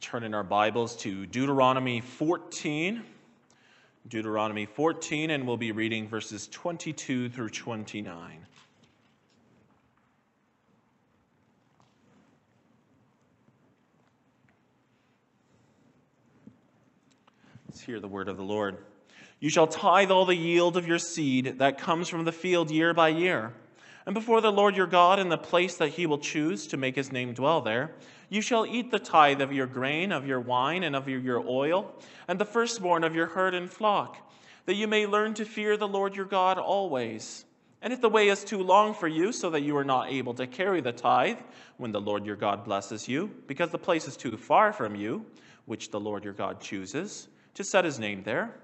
turn in our Bibles to Deuteronomy 14. Deuteronomy 14, and we'll be reading verses 22 through 29. Let's hear the word of the Lord. You shall tithe all the yield of your seed that comes from the field year by year. And before the Lord your God in the place that he will choose to make his name dwell there, you shall eat the tithe of your grain, of your wine, and of your oil, and the firstborn of your herd and flock, that you may learn to fear the Lord your God always. And if the way is too long for you, so that you are not able to carry the tithe when the Lord your God blesses you, because the place is too far from you, which the Lord your God chooses, to set his name there,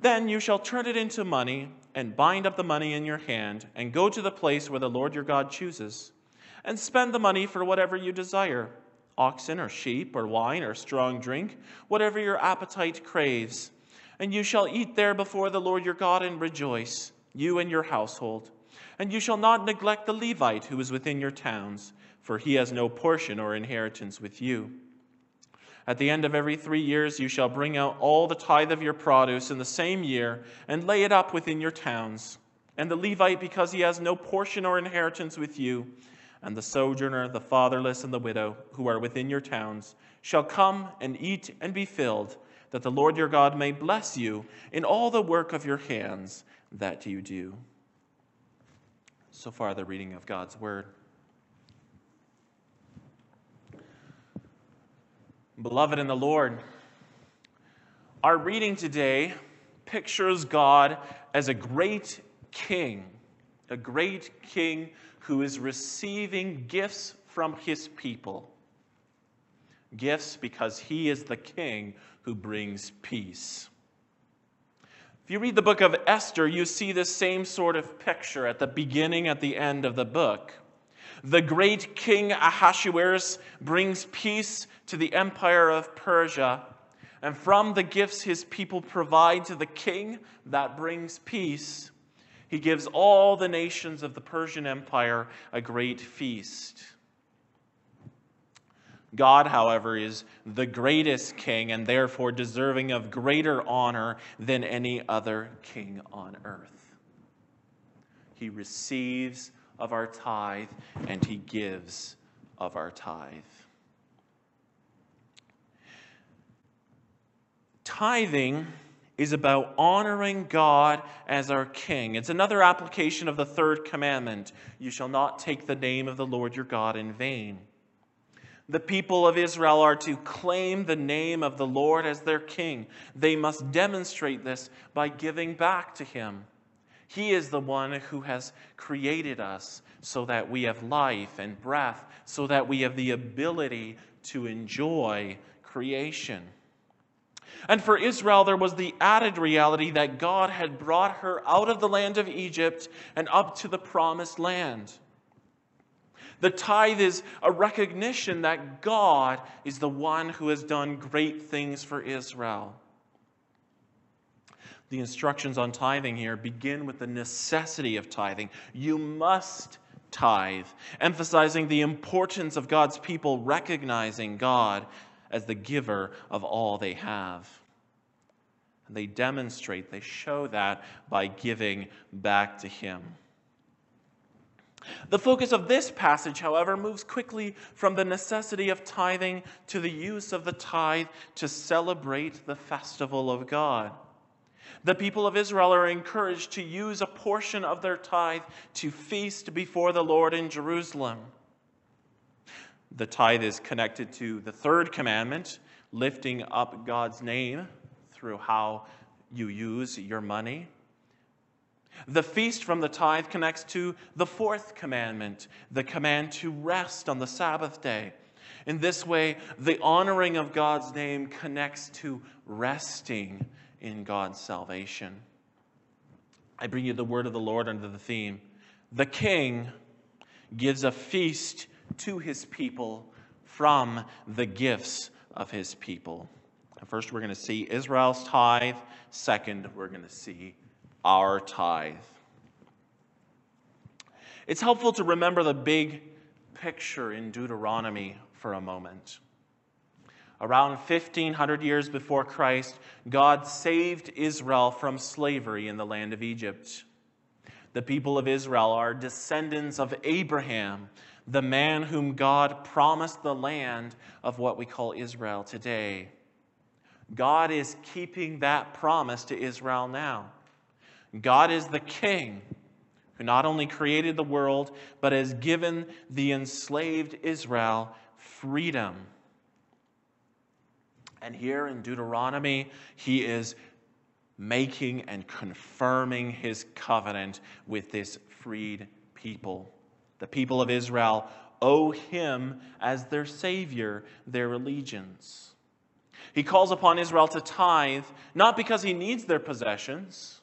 then you shall turn it into money and bind up the money in your hand and go to the place where the Lord your God chooses and spend the money for whatever you desire oxen or sheep or wine or strong drink, whatever your appetite craves. And you shall eat there before the Lord your God and rejoice, you and your household. And you shall not neglect the Levite who is within your towns, for he has no portion or inheritance with you. At the end of every three years, you shall bring out all the tithe of your produce in the same year and lay it up within your towns. And the Levite, because he has no portion or inheritance with you, and the sojourner, the fatherless, and the widow who are within your towns shall come and eat and be filled, that the Lord your God may bless you in all the work of your hands that you do. So far, the reading of God's word. Beloved in the Lord, our reading today pictures God as a great king, a great king who is receiving gifts from his people. Gifts because he is the king who brings peace. If you read the book of Esther, you see the same sort of picture at the beginning, at the end of the book. The great king Ahasuerus brings peace to the empire of Persia, and from the gifts his people provide to the king, that brings peace. He gives all the nations of the Persian Empire a great feast. God, however, is the greatest king and therefore deserving of greater honor than any other king on earth. He receives of our tithe and he gives of our tithe. Tithing is about honoring God as our King. It's another application of the third commandment you shall not take the name of the Lord your God in vain. The people of Israel are to claim the name of the Lord as their King. They must demonstrate this by giving back to Him. He is the one who has created us so that we have life and breath, so that we have the ability to enjoy creation. And for Israel, there was the added reality that God had brought her out of the land of Egypt and up to the promised land. The tithe is a recognition that God is the one who has done great things for Israel. The instructions on tithing here begin with the necessity of tithing. You must tithe, emphasizing the importance of God's people recognizing God as the giver of all they have. And they demonstrate, they show that by giving back to Him. The focus of this passage, however, moves quickly from the necessity of tithing to the use of the tithe to celebrate the festival of God. The people of Israel are encouraged to use a portion of their tithe to feast before the Lord in Jerusalem. The tithe is connected to the third commandment, lifting up God's name through how you use your money. The feast from the tithe connects to the fourth commandment, the command to rest on the Sabbath day. In this way, the honoring of God's name connects to resting in God's salvation. I bring you the word of the Lord under the theme The King gives a feast to his people from the gifts of his people. First, we're going to see Israel's tithe. Second, we're going to see our tithe. It's helpful to remember the big picture in Deuteronomy for a moment. Around 1500 years before Christ, God saved Israel from slavery in the land of Egypt. The people of Israel are descendants of Abraham, the man whom God promised the land of what we call Israel today. God is keeping that promise to Israel now. God is the king who not only created the world, but has given the enslaved Israel freedom. And here in Deuteronomy, he is making and confirming his covenant with this freed people. The people of Israel owe him as their Savior their allegiance. He calls upon Israel to tithe, not because he needs their possessions,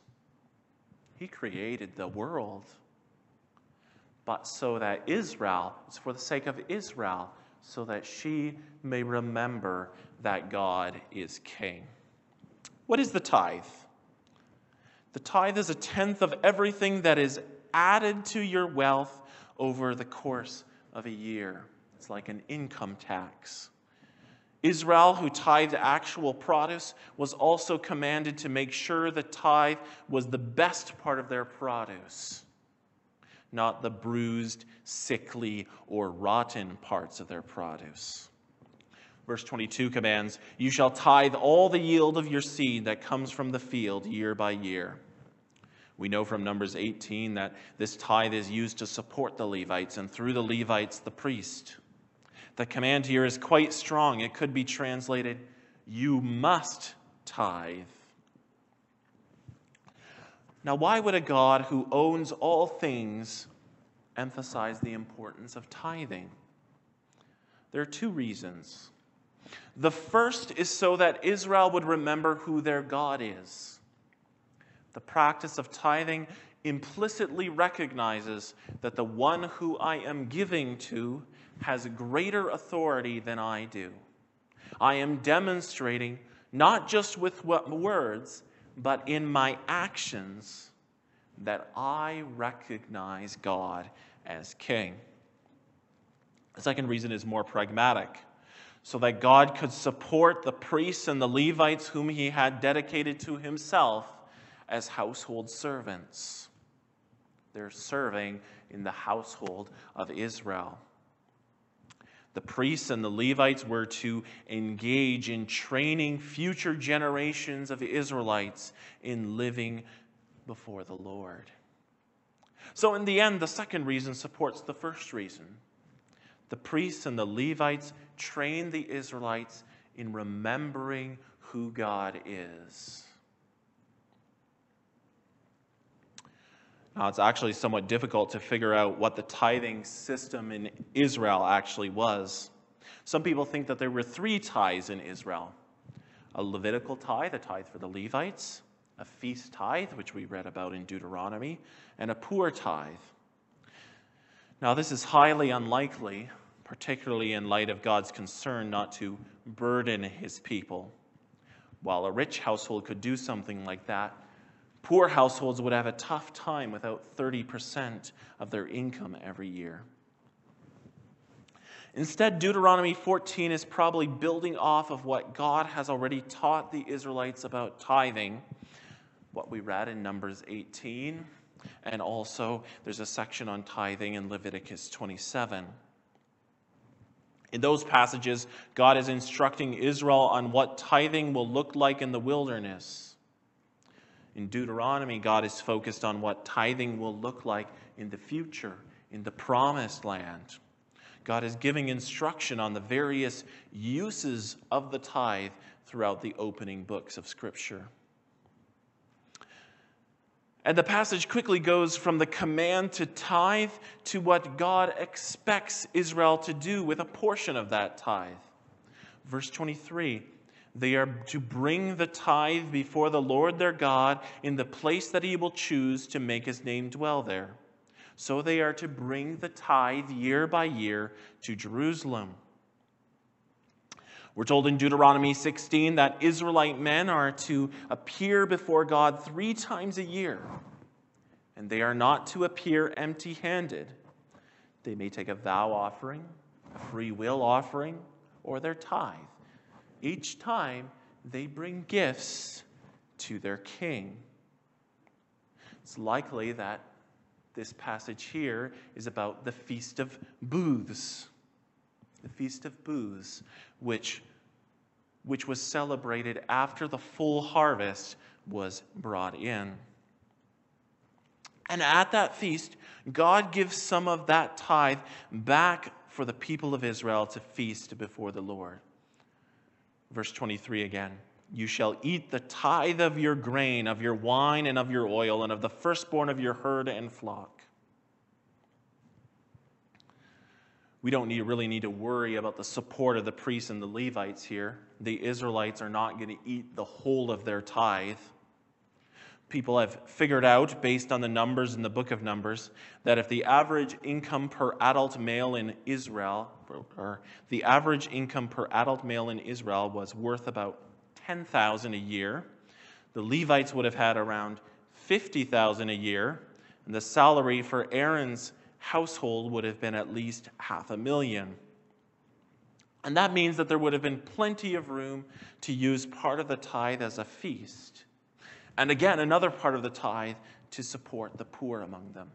he created the world, but so that Israel, it's for the sake of Israel, so that she may remember that God is king. What is the tithe? The tithe is a tenth of everything that is added to your wealth over the course of a year. It's like an income tax. Israel, who tithed actual produce, was also commanded to make sure the tithe was the best part of their produce, not the bruised, sickly, or rotten parts of their produce. Verse 22 commands, You shall tithe all the yield of your seed that comes from the field year by year. We know from Numbers 18 that this tithe is used to support the Levites, and through the Levites, the priest. The command here is quite strong. It could be translated, You must tithe. Now, why would a God who owns all things emphasize the importance of tithing? There are two reasons. The first is so that Israel would remember who their God is. The practice of tithing implicitly recognizes that the one who I am giving to has greater authority than I do. I am demonstrating, not just with words, but in my actions, that I recognize God as King. The second reason is more pragmatic so that God could support the priests and the Levites whom he had dedicated to himself as household servants. They're serving in the household of Israel. The priests and the Levites were to engage in training future generations of Israelites in living before the Lord. So, in the end, the second reason supports the first reason. The priests and the Levites trained the Israelites in remembering who God is. Now, it's actually somewhat difficult to figure out what the tithing system in Israel actually was. Some people think that there were three tithes in Israel a Levitical tithe, a tithe for the Levites, a feast tithe, which we read about in Deuteronomy, and a poor tithe. Now, this is highly unlikely, particularly in light of God's concern not to burden his people. While a rich household could do something like that, Poor households would have a tough time without 30% of their income every year. Instead, Deuteronomy 14 is probably building off of what God has already taught the Israelites about tithing, what we read in Numbers 18, and also there's a section on tithing in Leviticus 27. In those passages, God is instructing Israel on what tithing will look like in the wilderness in Deuteronomy, God is focused on what tithing will look like in the future, in the promised land. God is giving instruction on the various uses of the tithe throughout the opening books of Scripture. And the passage quickly goes from the command to tithe to what God expects Israel to do with a portion of that tithe. Verse 23 they are to bring the tithe before the Lord their God in the place that he will choose to make his name dwell there. So they are to bring the tithe year by year to Jerusalem. We're told in Deuteronomy 16 that Israelite men are to appear before God three times a year, and they are not to appear empty handed. They may take a vow offering, a free will offering, or their tithe each time they bring gifts to their king. It's likely that this passage here is about the Feast of Booths. The Feast of Booths, which, which was celebrated after the full harvest was brought in. And at that feast, God gives some of that tithe back for the people of Israel to feast before the Lord. Verse 23 again. You shall eat the tithe of your grain, of your wine, and of your oil, and of the firstborn of your herd and flock. We don't need, really need to worry about the support of the priests and the Levites here. The Israelites are not going to eat the whole of their tithe. People have figured out, based on the numbers in the book of Numbers, that if the average income per adult male in Israel, or the average income per adult male in Israel was worth about 10,000 a year. The Levites would have had around 50,000 a year, and the salary for Aaron's household would have been at least half a million. And that means that there would have been plenty of room to use part of the tithe as a feast. And again, another part of the tithe to support the poor among them.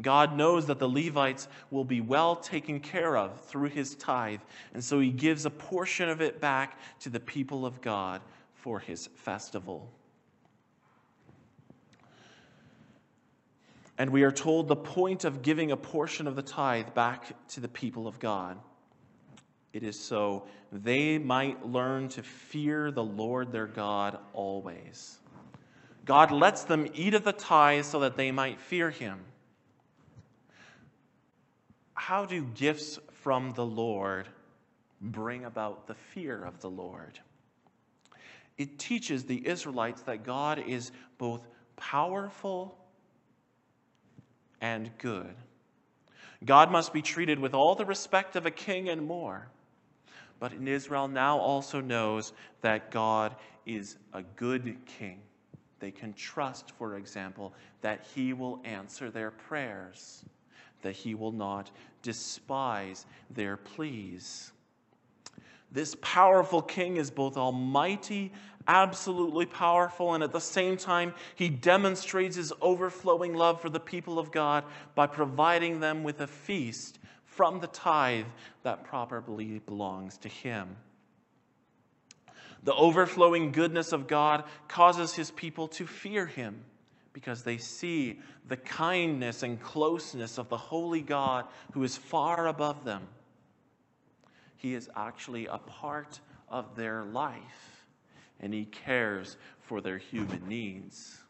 God knows that the Levites will be well taken care of through his tithe, and so he gives a portion of it back to the people of God for his festival. And we are told the point of giving a portion of the tithe back to the people of God. It is so they might learn to fear the Lord their God always. God lets them eat of the tithe so that they might fear him how do gifts from the Lord bring about the fear of the Lord? It teaches the Israelites that God is both powerful and good. God must be treated with all the respect of a king and more. But in Israel now also knows that God is a good king. They can trust, for example, that he will answer their prayers that he will not despise their pleas. This powerful king is both almighty, absolutely powerful, and at the same time, he demonstrates his overflowing love for the people of God by providing them with a feast from the tithe that properly belongs to him. The overflowing goodness of God causes his people to fear him because they see the kindness and closeness of the holy God who is far above them. He is actually a part of their life, and He cares for their human needs.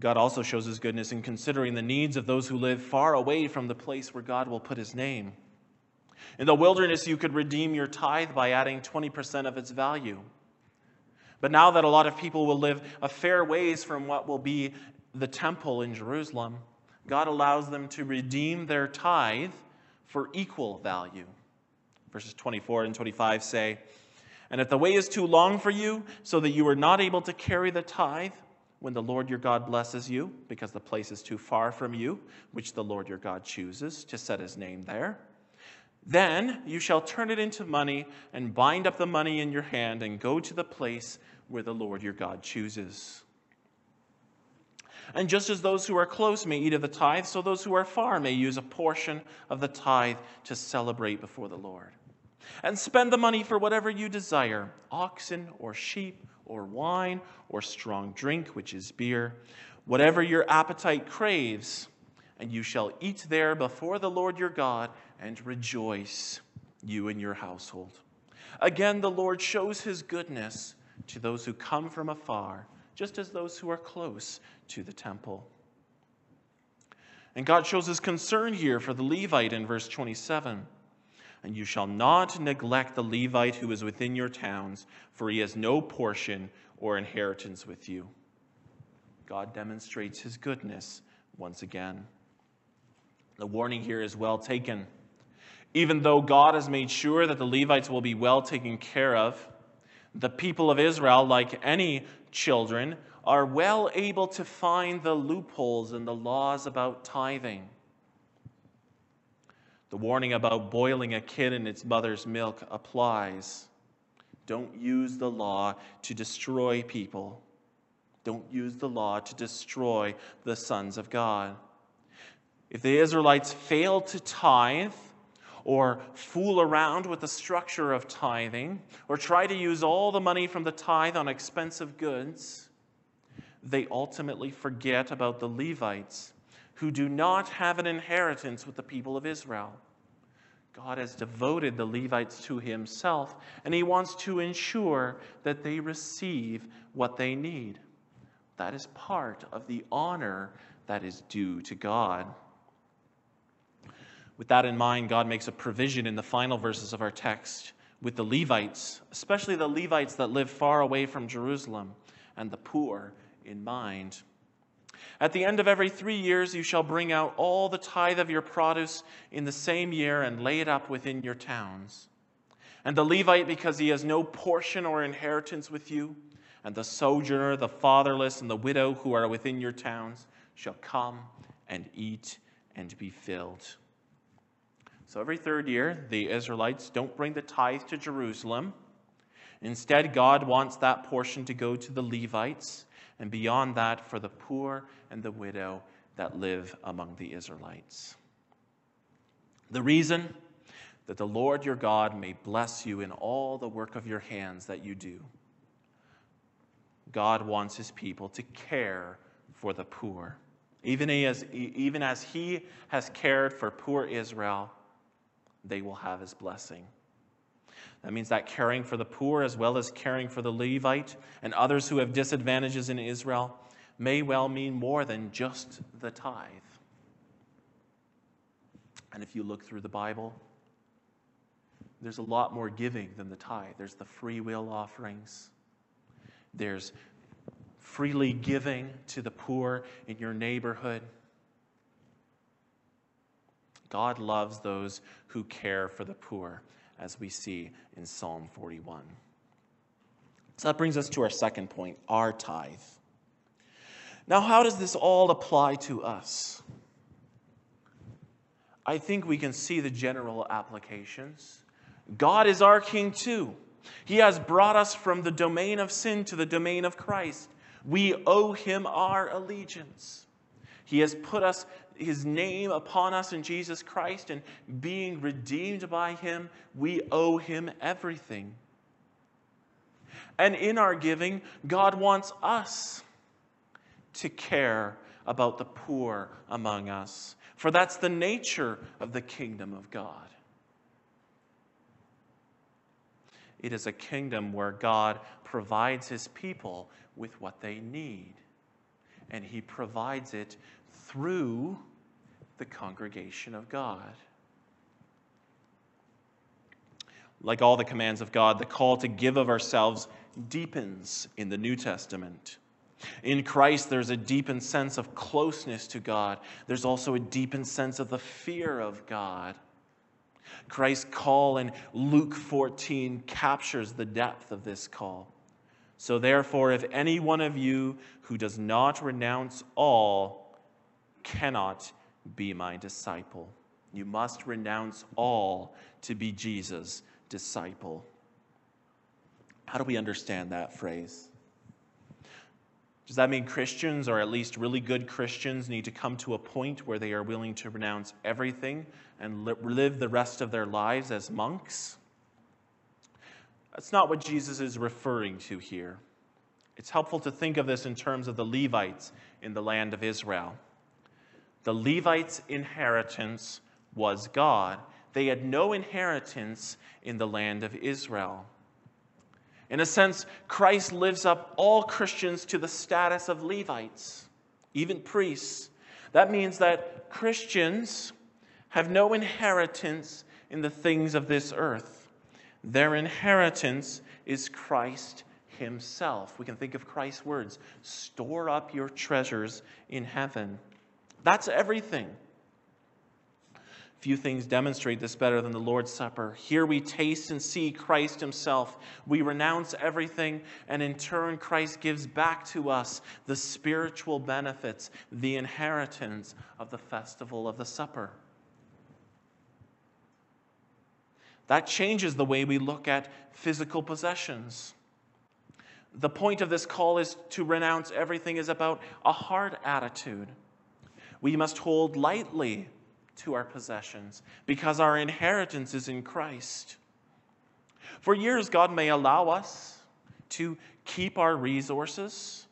God also shows His goodness in considering the needs of those who live far away from the place where God will put His name. In the wilderness, you could redeem your tithe by adding 20% of its value. But now that a lot of people will live a fair ways from what will be the temple in Jerusalem, God allows them to redeem their tithe for equal value. Verses 24 and 25 say, And if the way is too long for you, so that you are not able to carry the tithe, when the Lord your God blesses you, because the place is too far from you, which the Lord your God chooses to set his name there, then you shall turn it into money and bind up the money in your hand and go to the place where the Lord your God chooses. And just as those who are close may eat of the tithe, so those who are far may use a portion of the tithe to celebrate before the Lord. And spend the money for whatever you desire oxen or sheep or wine or strong drink, which is beer, whatever your appetite craves, and you shall eat there before the Lord your God and rejoice, you and your household. Again, the Lord shows his goodness to those who come from afar, just as those who are close to the temple. And God shows his concern here for the Levite in verse 27. And you shall not neglect the Levite who is within your towns, for he has no portion or inheritance with you. God demonstrates his goodness once again. The warning here is well taken. Even though God has made sure that the Levites will be well taken care of, the people of Israel, like any children, are well able to find the loopholes in the laws about tithing. The warning about boiling a kid in its mother's milk applies. Don't use the law to destroy people. Don't use the law to destroy the sons of God. If the Israelites fail to tithe, or fool around with the structure of tithing, or try to use all the money from the tithe on expensive goods, they ultimately forget about the Levites who do not have an inheritance with the people of Israel. God has devoted the Levites to himself, and he wants to ensure that they receive what they need. That is part of the honor that is due to God. With that in mind, God makes a provision in the final verses of our text with the Levites, especially the Levites that live far away from Jerusalem, and the poor in mind. At the end of every three years, you shall bring out all the tithe of your produce in the same year and lay it up within your towns. And the Levite, because he has no portion or inheritance with you, and the sojourner, the fatherless, and the widow who are within your towns, shall come and eat and be filled. So every third year, the Israelites don't bring the tithe to Jerusalem. Instead, God wants that portion to go to the Levites and beyond that for the poor and the widow that live among the Israelites. The reason that the Lord your God may bless you in all the work of your hands that you do. God wants his people to care for the poor. Even as, even as he has cared for poor Israel, they will have his blessing. That means that caring for the poor as well as caring for the Levite and others who have disadvantages in Israel may well mean more than just the tithe. And if you look through the Bible, there's a lot more giving than the tithe. There's the free will offerings, there's freely giving to the poor in your neighborhood. God loves those who care for the poor as we see in Psalm 41. So that brings us to our second point our tithe. Now, how does this all apply to us? I think we can see the general applications. God is our King too. He has brought us from the domain of sin to the domain of Christ. We owe him our allegiance. He has put us his name upon us in Jesus Christ and being redeemed by him, we owe him everything. And in our giving, God wants us to care about the poor among us, for that's the nature of the kingdom of God. It is a kingdom where God provides his people with what they need, and he provides it through the congregation of God. Like all the commands of God, the call to give of ourselves deepens in the New Testament. In Christ, there's a deepened sense of closeness to God. There's also a deepened sense of the fear of God. Christ's call in Luke 14 captures the depth of this call. So, therefore, if any one of you who does not renounce all cannot be my disciple. You must renounce all to be Jesus' disciple. How do we understand that phrase? Does that mean Christians, or at least really good Christians, need to come to a point where they are willing to renounce everything and live the rest of their lives as monks? That's not what Jesus is referring to here. It's helpful to think of this in terms of the Levites in the land of Israel. The Levites' inheritance was God. They had no inheritance in the land of Israel. In a sense, Christ lives up all Christians to the status of Levites, even priests. That means that Christians have no inheritance in the things of this earth. Their inheritance is Christ Himself. We can think of Christ's words store up your treasures in heaven. That's everything. Few things demonstrate this better than the Lord's Supper. Here we taste and see Christ Himself. We renounce everything, and in turn, Christ gives back to us the spiritual benefits, the inheritance of the festival of the supper. That changes the way we look at physical possessions. The point of this call is to renounce everything is about a hard attitude. We must hold lightly to our possessions because our inheritance is in Christ. For years, God may allow us to keep our resources,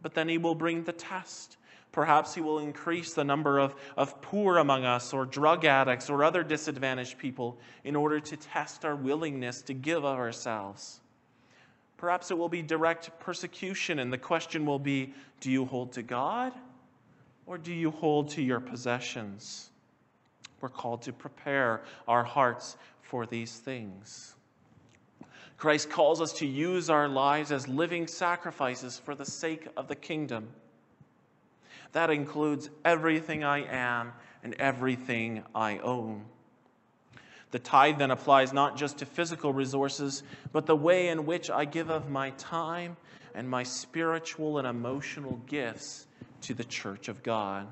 but then He will bring the test. Perhaps He will increase the number of, of poor among us, or drug addicts, or other disadvantaged people in order to test our willingness to give of ourselves. Perhaps it will be direct persecution, and the question will be do you hold to God or do you hold to your possessions? We're called to prepare our hearts for these things. Christ calls us to use our lives as living sacrifices for the sake of the kingdom. That includes everything I am and everything I own. The tithe then applies not just to physical resources, but the way in which I give of my time and my spiritual and emotional gifts to the church of God.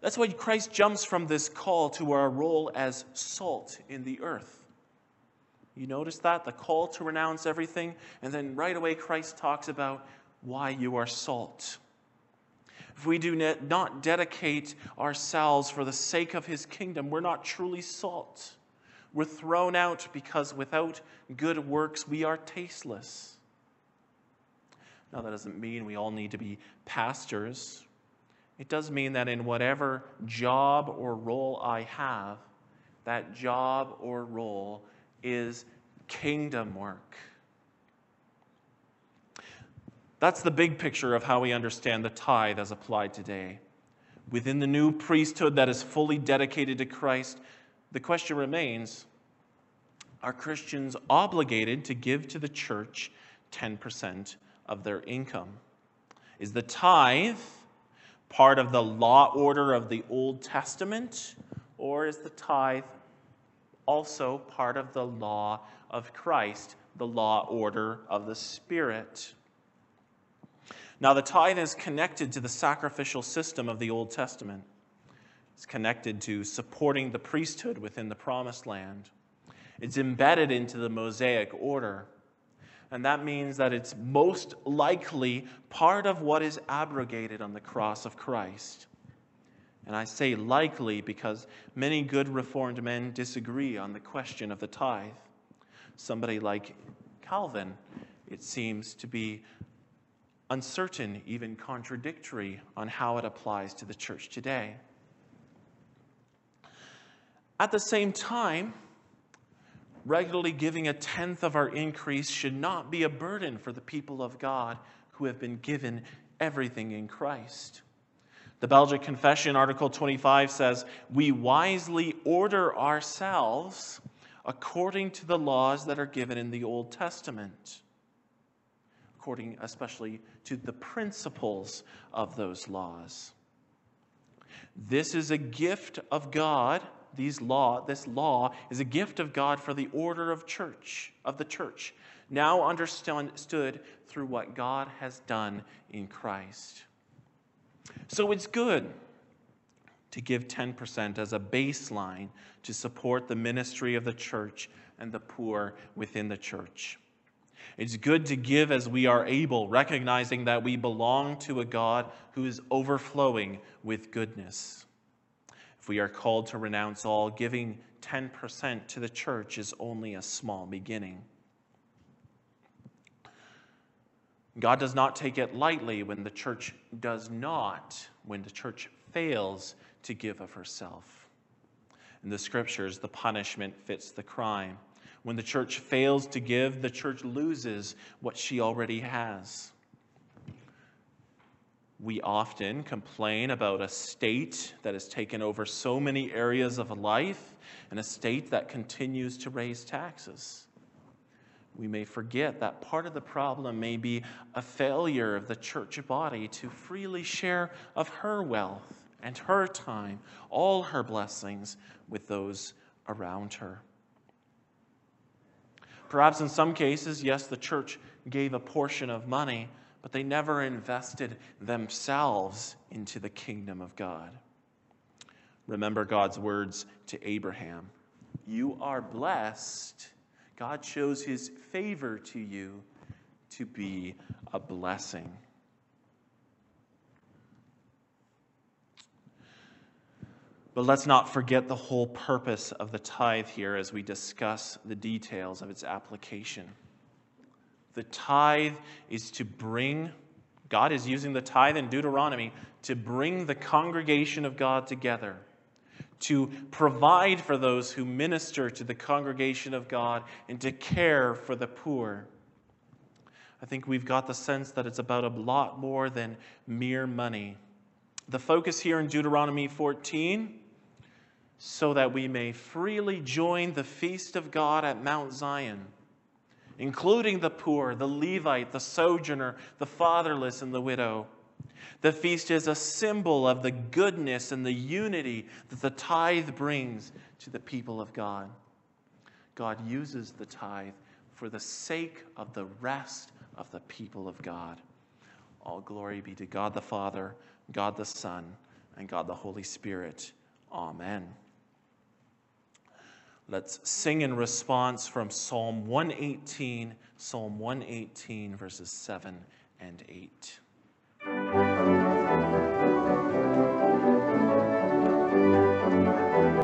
That's why Christ jumps from this call to our role as salt in the earth. You notice that? The call to renounce everything, and then right away Christ talks about why you are salt. If we do not dedicate ourselves for the sake of his kingdom, we're not truly salt. We're thrown out because without good works, we are tasteless. Now, that doesn't mean we all need to be pastors. It does mean that in whatever job or role I have, that job or role is kingdom work. That's the big picture of how we understand the tithe as applied today. Within the new priesthood that is fully dedicated to Christ, the question remains are Christians obligated to give to the church 10% of their income? Is the tithe part of the law order of the Old Testament, or is the tithe also part of the law of Christ, the law order of the Spirit? Now, the tithe is connected to the sacrificial system of the Old Testament. It's connected to supporting the priesthood within the promised land. It's embedded into the Mosaic order. And that means that it's most likely part of what is abrogated on the cross of Christ. And I say likely because many good Reformed men disagree on the question of the tithe. Somebody like Calvin, it seems to be uncertain, even contradictory on how it applies to the church today. At the same time, regularly giving a tenth of our increase should not be a burden for the people of God who have been given everything in Christ. The Belgic Confession, Article 25, says, We wisely order ourselves according to the laws that are given in the Old Testament, according especially to the principles of those laws. This is a gift of God these law, this law is a gift of God for the order of church, of the church, now understood through what God has done in Christ. So it's good to give 10% as a baseline to support the ministry of the church and the poor within the church. It's good to give as we are able, recognizing that we belong to a God who is overflowing with goodness we are called to renounce all, giving 10% to the church is only a small beginning. God does not take it lightly when the church does not, when the church fails to give of herself. In the scriptures, the punishment fits the crime. When the church fails to give, the church loses what she already has. We often complain about a state that has taken over so many areas of life and a state that continues to raise taxes. We may forget that part of the problem may be a failure of the church body to freely share of her wealth and her time, all her blessings with those around her. Perhaps in some cases, yes, the church gave a portion of money but they never invested themselves into the kingdom of God. Remember God's words to Abraham you are blessed. God shows his favor to you to be a blessing. But let's not forget the whole purpose of the tithe here as we discuss the details of its application. The tithe is to bring, God is using the tithe in Deuteronomy to bring the congregation of God together, to provide for those who minister to the congregation of God, and to care for the poor. I think we've got the sense that it's about a lot more than mere money. The focus here in Deuteronomy 14 so that we may freely join the feast of God at Mount Zion, including the poor, the Levite, the sojourner, the fatherless, and the widow. The feast is a symbol of the goodness and the unity that the tithe brings to the people of God. God uses the tithe for the sake of the rest of the people of God. All glory be to God the Father, God the Son, and God the Holy Spirit. Amen. Let's sing in response from Psalm 118, Psalm 118, verses 7 and 8.